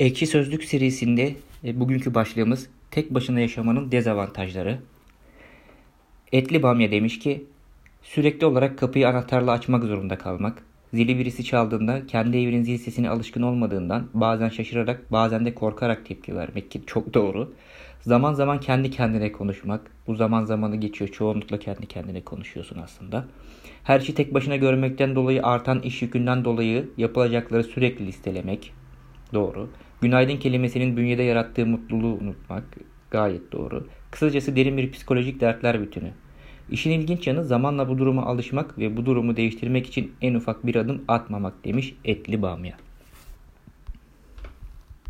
Ekşi Sözlük serisinde e, bugünkü başlığımız tek başına yaşamanın dezavantajları. Etli Bamya demiş ki sürekli olarak kapıyı anahtarla açmak zorunda kalmak. Zili birisi çaldığında kendi evinin zil sesine alışkın olmadığından bazen şaşırarak bazen de korkarak tepki vermek ki çok doğru. Zaman zaman kendi kendine konuşmak. Bu zaman zamanı geçiyor. Çoğunlukla kendi kendine konuşuyorsun aslında. Her şeyi tek başına görmekten dolayı artan iş yükünden dolayı yapılacakları sürekli listelemek. Doğru. Günaydın kelimesinin bünyede yarattığı mutluluğu unutmak. Gayet doğru. Kısacası derin bir psikolojik dertler bütünü. İşin ilginç yanı zamanla bu duruma alışmak ve bu durumu değiştirmek için en ufak bir adım atmamak demiş Etli Bamya.